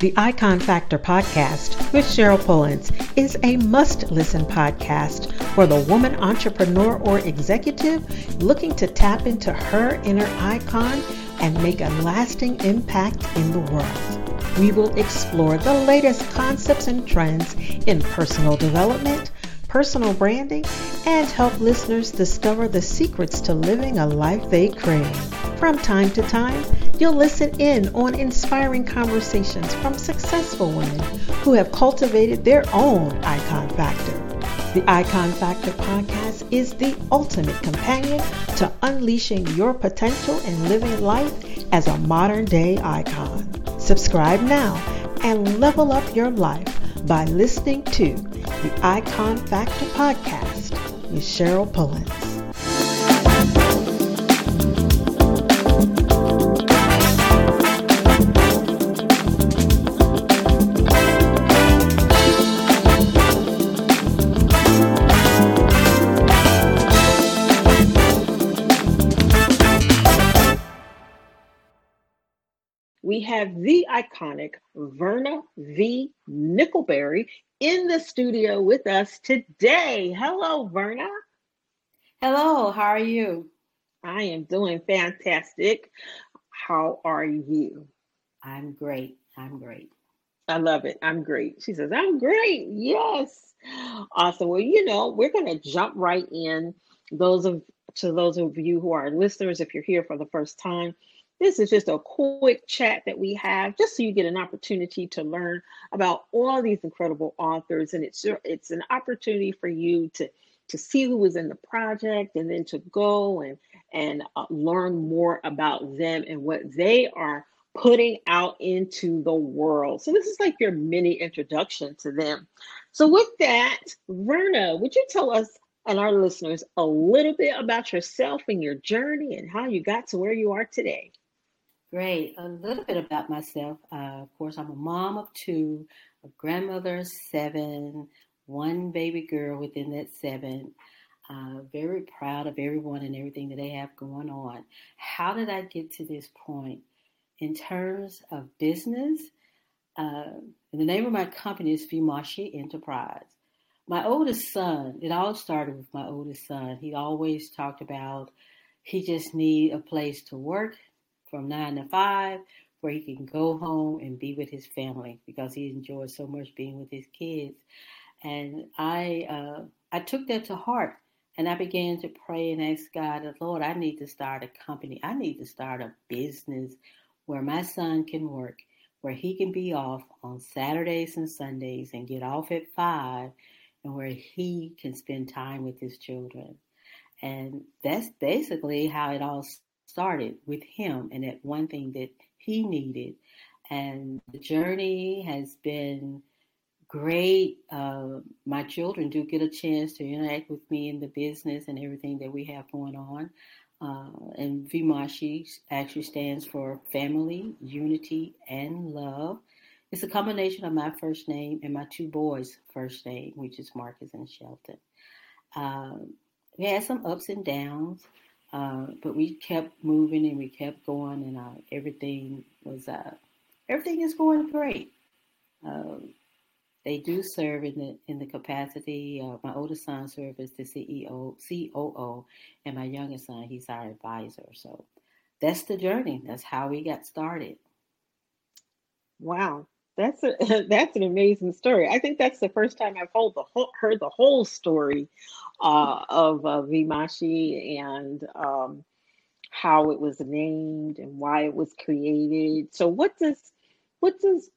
The Icon Factor podcast with Cheryl Pullins is a must listen podcast for the woman entrepreneur or executive looking to tap into her inner icon and make a lasting impact in the world. We will explore the latest concepts and trends in personal development, personal branding, and help listeners discover the secrets to living a life they crave. From time to time, You'll listen in on inspiring conversations from successful women who have cultivated their own icon factor. The Icon Factor podcast is the ultimate companion to unleashing your potential and living life as a modern day icon. Subscribe now and level up your life by listening to the Icon Factor podcast with Cheryl Pullins. Have the iconic Verna V. Nickelberry in the studio with us today. Hello, Verna. Hello, how are you? I am doing fantastic. How are you? I'm great. I'm great. I love it. I'm great. She says, I'm great. Yes. Awesome. Well, you know, we're going to jump right in. Those of to those of you who are listeners, if you're here for the first time, this is just a quick chat that we have, just so you get an opportunity to learn about all these incredible authors, and it's it's an opportunity for you to to see who was in the project, and then to go and and uh, learn more about them and what they are putting out into the world. So this is like your mini introduction to them. So with that, Verna, would you tell us and our listeners a little bit about yourself and your journey and how you got to where you are today? Great. A little bit about myself. Uh, of course, I'm a mom of two, a grandmother of seven, one baby girl within that seven. Uh, very proud of everyone and everything that they have going on. How did I get to this point? In terms of business, uh, the name of my company is VeMaShe Enterprise. My oldest son, it all started with my oldest son. He always talked about he just need a place to work from nine to five where he can go home and be with his family because he enjoys so much being with his kids. And I uh, I took that to heart and I began to pray and ask God, Lord, I need to start a company. I need to start a business where my son can work, where he can be off on Saturdays and Sundays and get off at five, and where he can spend time with his children. And that's basically how it all started with him and that one thing that he needed. And the journey has been great. Uh, my children do get a chance to interact with me in the business and everything that we have going on. Uh, and VeMaShe actually stands for Family, Unity, and Love. It's a combination of my first name and my two boys' first name, which is Marcus and Shelton. Um, we had some ups and downs. Uh, but we kept moving and we kept going, and uh, everything was uh, everything is going great. Um, they do serve in the in the capacity. my oldest son serves as the CEO, COO, and my youngest son he's our advisor. So that's the journey. That's how we got started. Wow, that's a that's an amazing story. I think that's the first time I've heard the whole, heard the whole story uh, of uh, VeMaShe and um, how it was named and why it was created. So, what does what does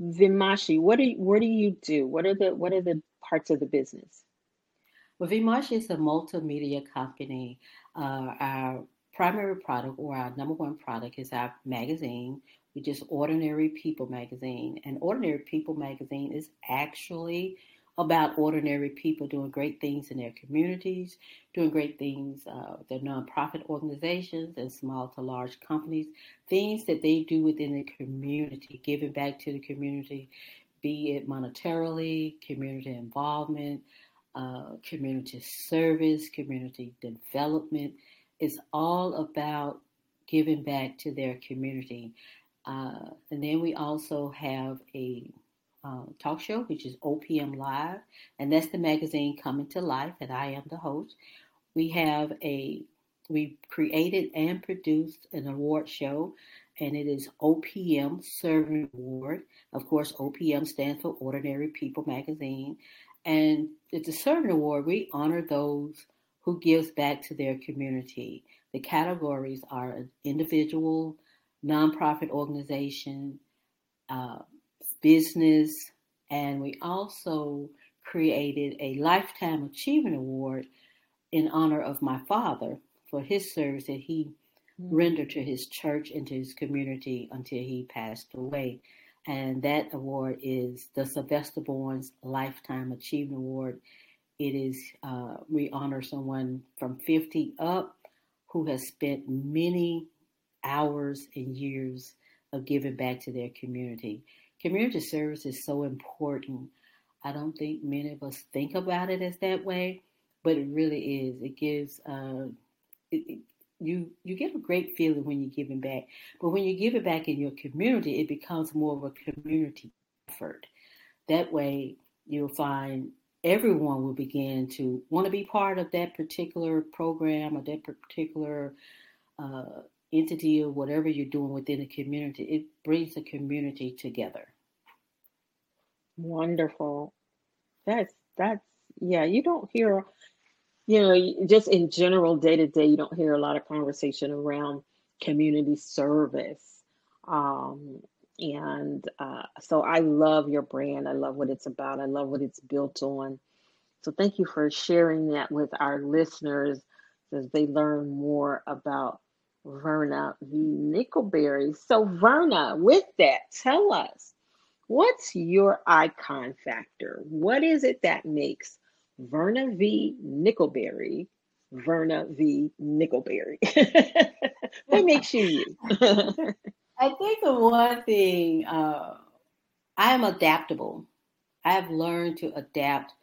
VeMaShe? What do you, what do you do? What are the what are the parts of the business? Well, VeMaShe is a multimedia company. Uh, our primary product or our number one product is our magazine, which is Ordinary People magazine. And Ordinary People magazine is actually about ordinary people doing great things in their communities, doing great things, uh, their nonprofit organizations and small to large companies, things that they do within the community, giving back to the community, be it monetarily, community involvement, uh, community service, community development. It's all about giving back to their community. Uh, and then we also have a uh, talk show, which is OPM Live, and that's the magazine coming to life, and I am the host. We have a we created and produced an award show, and it is OPM Servant Award. Of course, OPM stands for Ordinary People Magazine, and it's a Servant Award. We honor those who gives back to their community. The categories are individual, nonprofit organization, uh, business, and we also created a Lifetime Achievement Award in honor of my father for his service that he mm-hmm. rendered to his church and to his community until he passed away. And that award is the Sylvester Bournes Lifetime Achievement Award. It is, uh, we honor someone from 50 up who has spent many hours and years of giving back to their community. Community service is so important. I don't think many of us think about it as that way, but it really is. It gives uh, it, it, you you get a great feeling when you're giving back, but when you give it back in your community, it becomes more of a community effort. That way, you'll find everyone will begin to want to be part of that particular program or that particular uh, entity or whatever you're doing within the community. It brings the community together. Wonderful. That's that's yeah. You don't hear, you know, just in general day to day, you don't hear a lot of conversation around community service. Um, and uh, so I love your brand. I love what it's about. I love what it's built on. So thank you for sharing that with our listeners as they learn more about Verna V. Nickelberry. So, Verna, with that, tell us what's your icon factor? What is it that makes Verna V. Nickelberry Verna V. Nickelberry? what makes you you? I think the one thing uh, I am adaptable. I have learned to adapt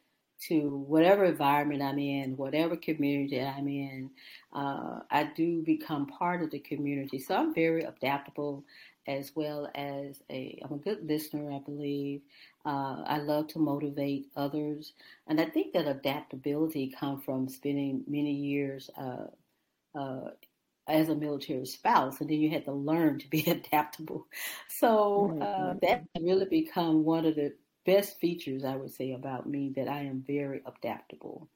to whatever environment I'm in, whatever community I'm in. Uh, I do become part of the community, so I'm very adaptable, as well as a I'm a good listener. I believe uh, I love to motivate others, and I think that adaptability comes from spending many years. Uh, uh as a military spouse, and then you had to learn to be adaptable. So uh, that really become one of the best features I would say about me that I am very adaptable.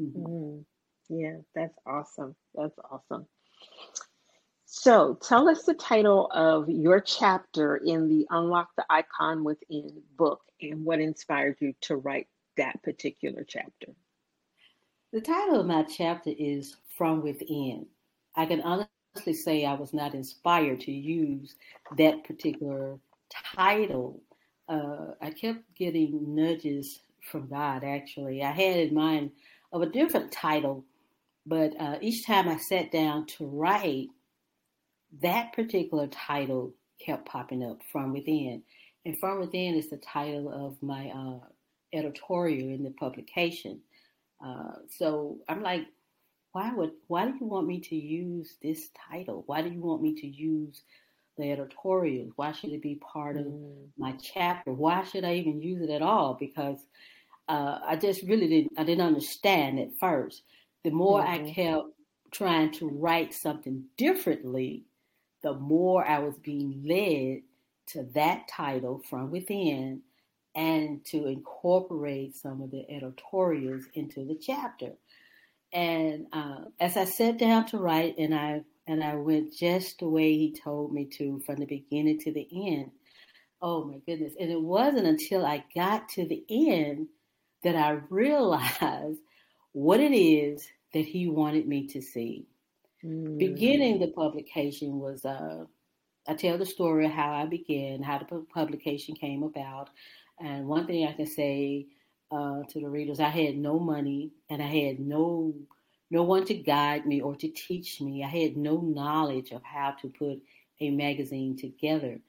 Mm-hmm. Mm, yeah, that's awesome. That's awesome. So, tell us the title of your chapter in the Unlock the Icon Within book and what inspired you to write that particular chapter. The title of my chapter is From Within. I can honestly say I was not inspired to use that particular title uh, I kept getting nudges from God, actually. I had in mind of a different title, but uh, each time I sat down to write, that particular title kept popping up from within. And from within is the title of my uh, editorial in the publication. Uh, so I'm like, why would why do you want me to use this title? Why do you want me to use the editorials? Why should it be part of mm. my chapter? Why should I even use it at all? Because uh, I just really didn't I didn't understand at first. The more mm-hmm. I kept trying to write something differently, the more I was being led to that title from within and to incorporate some of the editorials into the chapter. And uh, as I sat down to write, and I and I went just the way he told me to from the beginning to the end. Oh my goodness. And it wasn't until I got to the end that I realized what it is that he wanted me to see. Mm. Beginning the publication was uh, I tell the story of how I began, how the publication came about. And one thing I can say uh, to the readers, I had no money and I had no no one to guide me or to teach me. I had no knowledge of how to put a magazine together.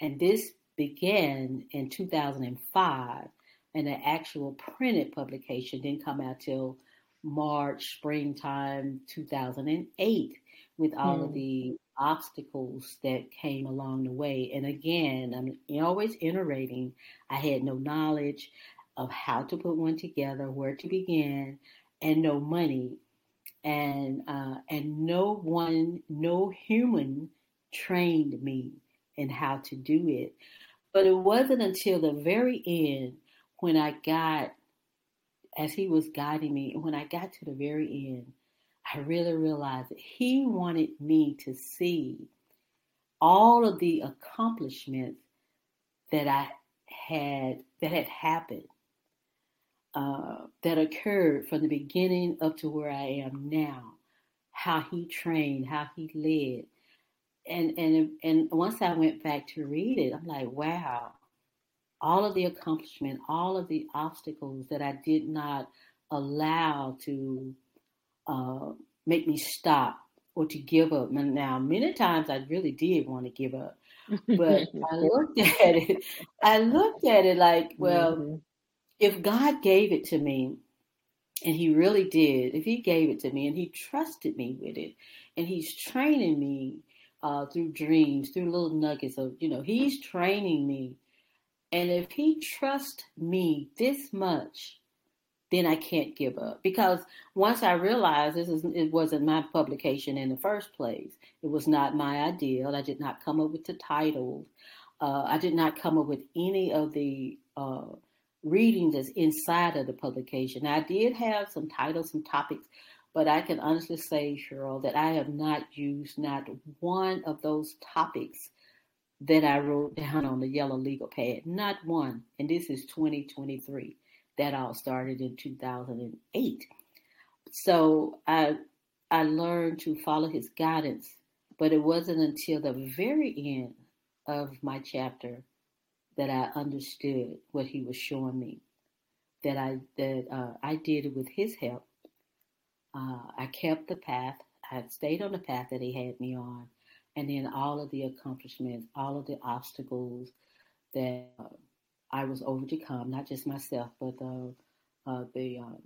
And this began in 2005, and the actual printed publication didn't come out till March, springtime 2008, with all mm. of hmm. the obstacles that came along the way. And again, I'm always iterating. I had no knowledge of how to put one together, where to begin, and no money. And uh, and no one, no human trained me in how to do it. But it wasn't until the very end when I got, as he was guiding me, when I got to the very end, I really realized that he wanted me to see all of the accomplishments that I had that had happened uh, that occurred from the beginning up to where I am now. How he trained, how he led, and and and once I went back to read it, I'm like, wow, all of the accomplishment, all of the obstacles that I did not allow to uh, make me stop or to give up. Now, many times I really did want to give up, but I looked at it. I looked at it like, well, mm-hmm. If God gave it to me, and He really did, if He gave it to me and He trusted me with it, and He's training me uh, through dreams, through little nuggets of, you know, He's training me. And if He trusts me this much, then I can't give up because once I realized this is it wasn't my publication in the first place. It was not my ideal. I did not come up with the title. Uh, I did not come up with any of the uh, reading that's inside of the publication. I did have some titles, some topics, but I can honestly say, Cheryl, that I have not used not one of those topics that I wrote down on the yellow legal pad. Not one. And this is 2023 that all started in 2008. So I I learned to follow his guidance, but it wasn't until the very end of my chapter that I understood what he was showing me. That I that uh, I did it with his help. Uh, I kept the path. I stayed on the path that he had me on, and then all of the accomplishments, all of the obstacles that uh, I was overcome, not just myself, but the uh, the uh,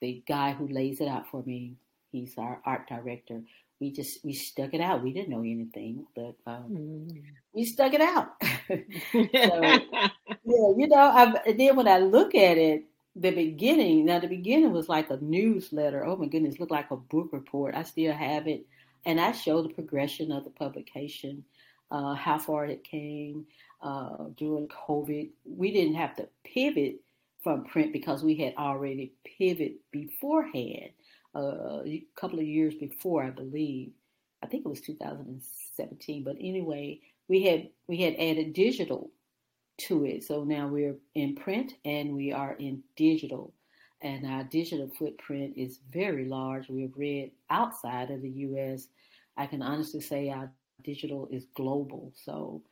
the guy who lays it out for me. He's our art director. We just we stuck it out. We didn't know anything, but um, mm. we stuck it out. so, yeah, you know. I, then when I look at it, the beginning. Now the beginning was like a newsletter. Oh my goodness, looked like a book report. I still have it, and I show the progression of the publication, uh, how far it came uh, during COVID. We didn't have to pivot from print because we had already pivoted beforehand, uh, a couple of years before, I believe. I think it was 2017. But anyway, we had we had added digital to it. So now we're in print and we are in digital. And our digital footprint is very large. We've read outside of the US. I can honestly say our digital is global. So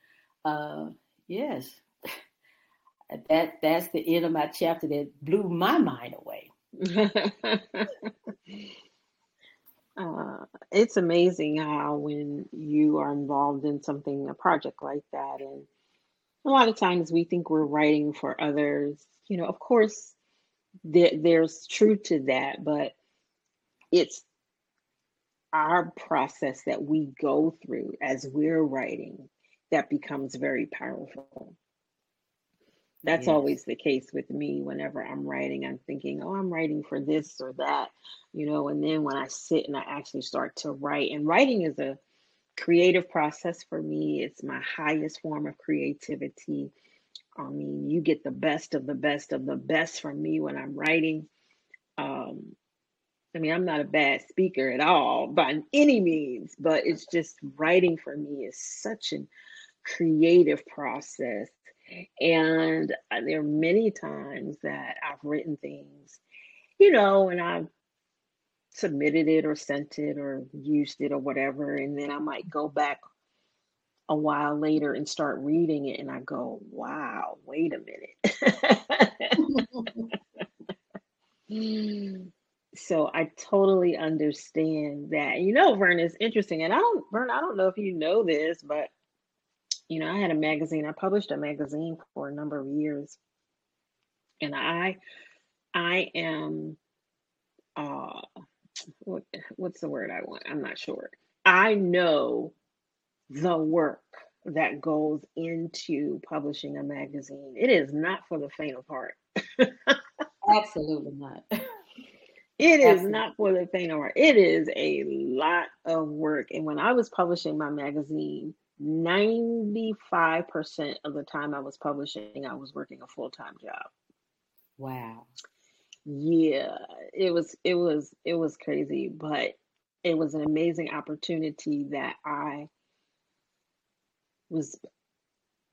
uh, yes, that that's the end of my chapter that blew my mind away. uh, it's amazing how when you are involved in something, a project like that, and a lot of times we think we're writing for others. You know, of course, there, there's truth to that, but it's our process that we go through as we're writing that becomes very powerful. That's yes. always the case with me whenever I'm writing. I'm thinking, oh, I'm writing for this or that, you know, and then when I sit and I actually start to write, and writing is a creative process for me, it's my highest form of creativity. I mean, you get the best of the best of the best from me when I'm writing. Um, I mean, I'm not a bad speaker at all by any means, but it's just writing for me is such an creative process. And uh, there are many times that I've written things, you know, and I've submitted it or sent it or used it or whatever. And then I might go back a while later and start reading it and I go, wow, wait a minute. so I totally understand that. You know, Vern is interesting. And I don't, Vern, I don't know if you know this, but you know, I had a magazine. I published a magazine for a number of years, and I, I am, uh, what what's the word I want? I'm not sure. I know the work that goes into publishing a magazine. It is not for the faint of heart. Absolutely not. It is Absolutely. not for the faint of heart. It is a lot of work. And when I was publishing my magazine, 95% of the time I was publishing, I was working a full time job. Wow. Yeah, it was it was it was crazy, but it was an amazing opportunity that I was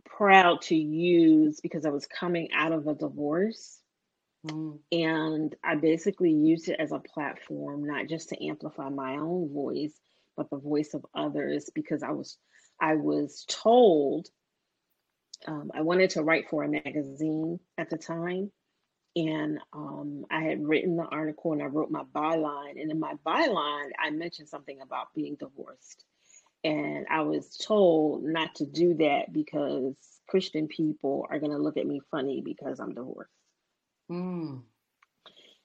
proud to use because I was coming out of a divorce. Mm. And I basically used it as a platform, not just to amplify my own voice, but the voice of others, because I was I was told um, I wanted to write for a magazine at the time, and um, I had written the article and I wrote my byline. And in my byline, I mentioned something about being divorced. And I was told not to do that because Christian people are going to look at me funny because I'm divorced. Mm.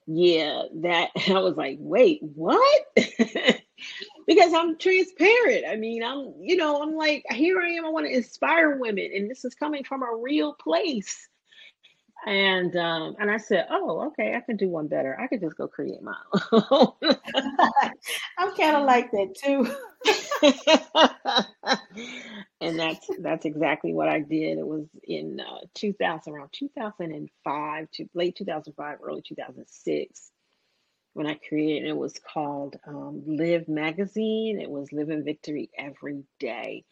Yeah, that I was like, wait, what? because I'm transparent. I mean, I'm, you know, I'm like, here I am. I want to inspire women, and this is coming from a real place. And um, and I said, oh, okay, I can do one better. I could just go create my own. I'm kind of like that too. and that's that's exactly what I did. It was in uh, 2000, around 2005 to late 2005, early 2006 when I created. It was called um, Live Magazine. It was Living Victory every day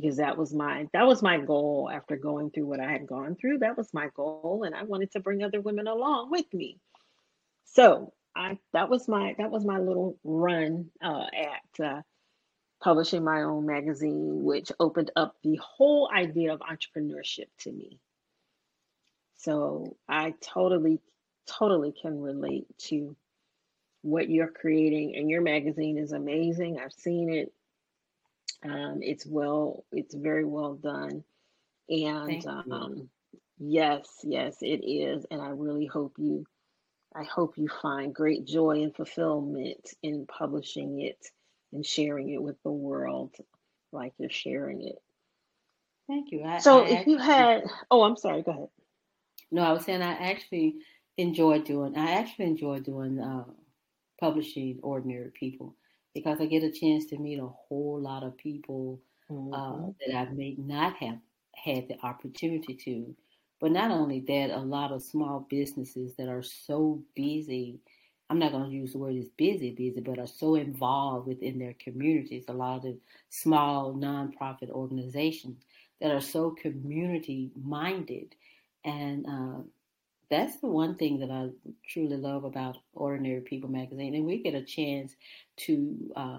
because that was my that was my goal after going through what I had gone through. That was my goal, and I wanted to bring other women along with me. So I that was my that was my little run uh, at uh, publishing my own magazine, which opened up the whole idea of entrepreneurship to me. So I totally totally can relate to what you're creating, and your magazine is amazing. I've seen it um, it's well, it's very well done. And um, yes, yes, it is. And I really hope you, I hope you find great joy and fulfillment in publishing it and sharing it with the world like you're sharing it. Thank you. I, so I if actually, you had, oh, I'm sorry, go ahead. No, I was saying I actually enjoy doing, I actually enjoy doing uh, publishing ordinary people because I get a chance to meet a whole lot of people uh, mm-hmm. uh, that I may not have had the opportunity to. But not only that, a lot of small businesses that are so busy. I'm not going to use the word is busy, busy, but are so involved within their communities. A lot of small nonprofit organizations that are so community minded and uh, that's the one thing that I truly love about Ordinary People magazine, and we get a chance to uh,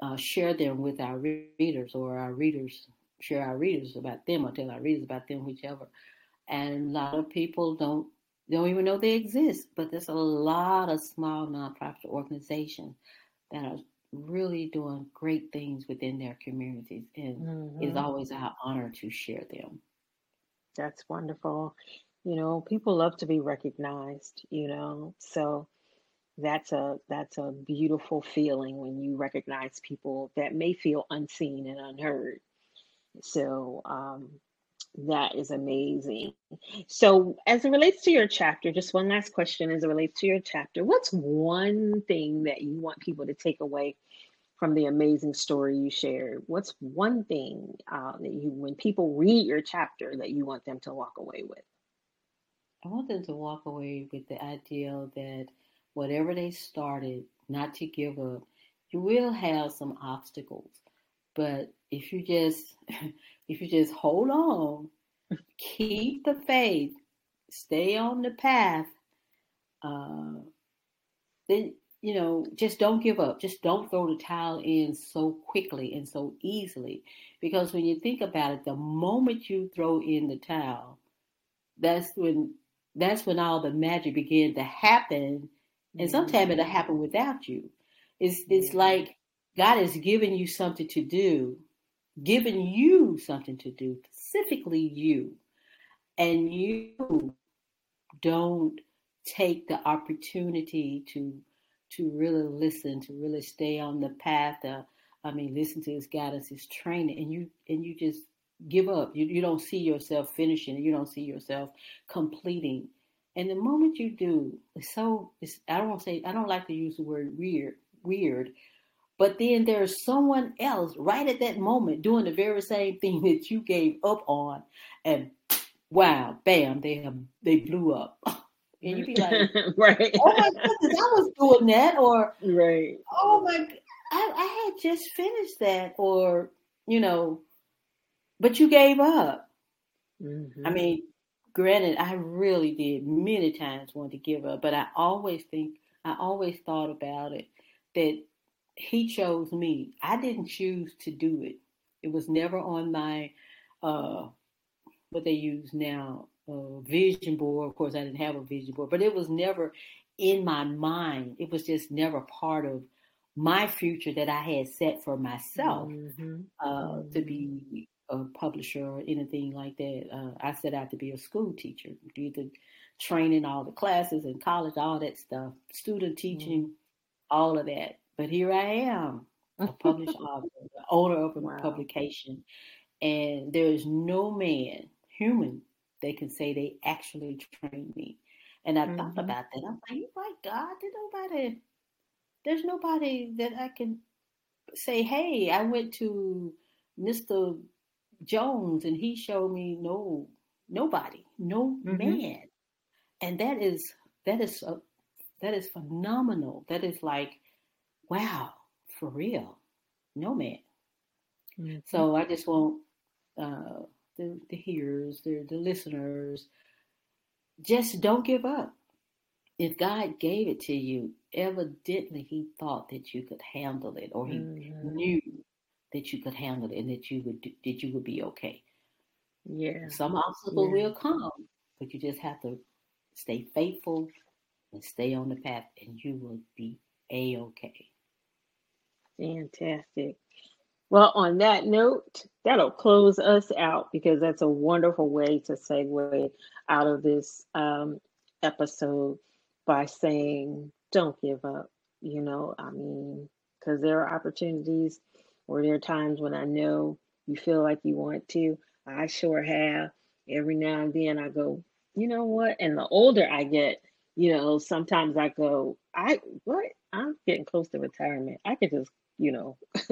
uh, share them with our readers, or our readers share our readers about them, or tell our readers about them, whichever. And a lot of people don't don't even know they exist, but there's a lot of small nonprofit organizations that are really doing great things within their communities, and mm-hmm. it's always our honor to share them. That's wonderful you know people love to be recognized you know? So that's a that's a beautiful feeling when you recognize people that may feel unseen and unheard. So um, that is amazing. So as it relates to your chapter just one last question as it relates to your chapter. What's one thing that you want people to take away from the amazing story you shared? What's one thing uh, that you when people read your chapter that you want them to walk away with I want them to walk away with the idea that whatever they started, not to give up. You will have some obstacles, but if you just if you just hold on, keep the faith, stay on the path, uh, then you know just don't give up. Just don't throw the towel in so quickly and so easily, because when you think about it, the moment you throw in the towel, that's when that's when all the magic began to happen. And sometimes it'll mm-hmm. happen without you. It's it's like God has given you something to do, given you something to do, specifically you. And you don't take the opportunity to to really listen, to really stay on the path of, I mean, listen to his guidance, his training, and you and you just give up. You you don't see yourself finishing. You don't see yourself completing. And the moment you do, it's so it's I don't want to say I don't like to use the word weird weird, but then there's someone else right at that moment doing the very same thing that you gave up on, and wow, bam, they have they blew up. And you be like, right. oh my goodness, I was doing that, or right. Oh my, I, I had just finished that, or you know, but you gave up. Mm-hmm. I mean, granted, I really did many times want to give up, but I always think, I always thought about it that he chose me. I didn't choose to do it. It was never on my, uh, what they use now, uh, vision board. Of course, I didn't have a vision board, but it was never in my mind. It was just never part of my future that I had set for myself mm-hmm. uh, to be a publisher or anything like that. Uh, I set out to be a school teacher, do the training, all the classes in college, all that stuff, student teaching, mm-hmm. all of that. But here I am, a published author, the owner of a wow. publication, and there is no man, human, that can say they actually trained me. And I mm-hmm. thought about that. I'm like, my God, did nobody there's nobody that I can say, hey, I went to Mr. Jones and he showed me no nobody, no mm-hmm. man. And that is that is a, that is phenomenal. That is like, wow, for real. No man. Mm-hmm. So I just want uh, the, the hearers, the, the listeners, just don't give up. If God gave it to you, evidently he thought that you could handle it or he mm-hmm. knew that you could handle it and that you would that you would be okay yeah some obstacles yeah. will come but you just have to stay faithful and stay on the path and you will be a-okay fantastic well on that note that'll close us out because that's a wonderful way to segue out of this um, episode by saying don't give up. You know, I mean, because there are opportunities or there are times when I know you feel like you want to. I sure have. Every now and then I go, you know what? And the older I get, you know, sometimes I go, I what? I'm getting close to retirement. I could just, you know,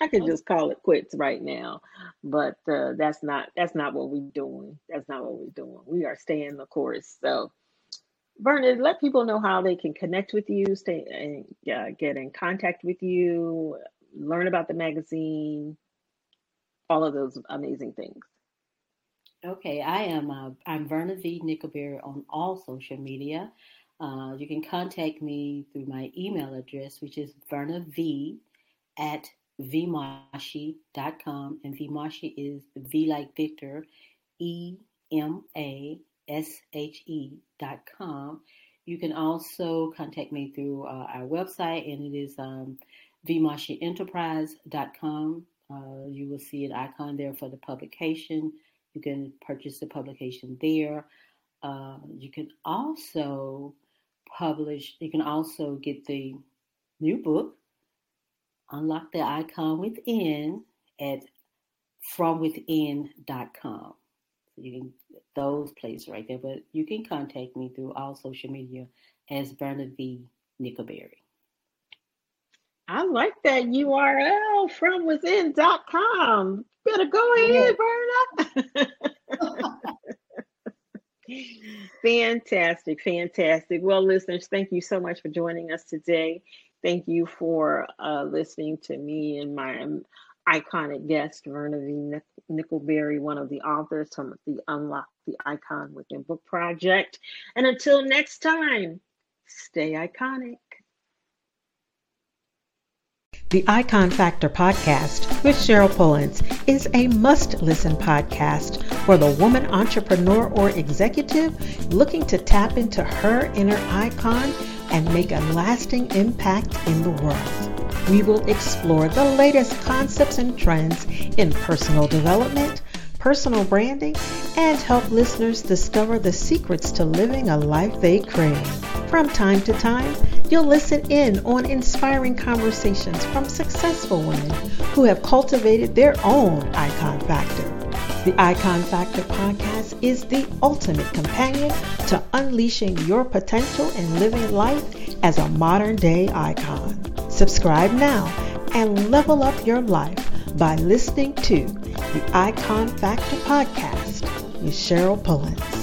I could just call it quits right now. But uh, that's not that's not what we're doing. That's not what we're doing. We are staying the course. So Verna, let people know how they can connect with you, stay and get in contact with you, learn about the magazine, all of those amazing things. Okay, I am. Uh, I'm Verna V Nickelberry on all social media. Uh, you can contact me through my email address, which is verna v at vemashe.com. And vemashe is V like Victor, E M A S-H-E.com. You can also contact me through uh, our website, and it is um, vemasheenterprise.com. Uh, you will see an icon there for the publication. You can purchase the publication there. Uh, you can also publish, you can also get the new book, Unlock the Icon Within, at fromwithin.com. You can those places right there, but you can contact me through all social media as Verna V Nickelberry. I like that URL from within.com. Better go ahead, Verna. fantastic, fantastic. Well, listeners, thank you so much for joining us today. Thank you for uh, listening to me and my iconic guest, Verna V. Nickelberry, one of the authors from the Unlock the Icon Within Book Project. And until next time, stay iconic. The Icon Factor podcast with Cheryl Pullins is a must listen podcast for the woman entrepreneur or executive looking to tap into her inner icon and make a lasting impact in the world we will explore the latest concepts and trends in personal development, personal branding, and help listeners discover the secrets to living a life they crave. From time to time, You'll listen in on inspiring conversations from successful women who have cultivated their own icon factor. The Icon Factor podcast is the ultimate companion to unleashing your potential and living life as a modern day icon. Subscribe now and level up your life by listening to the Icon Factor podcast with Cheryl Pullins.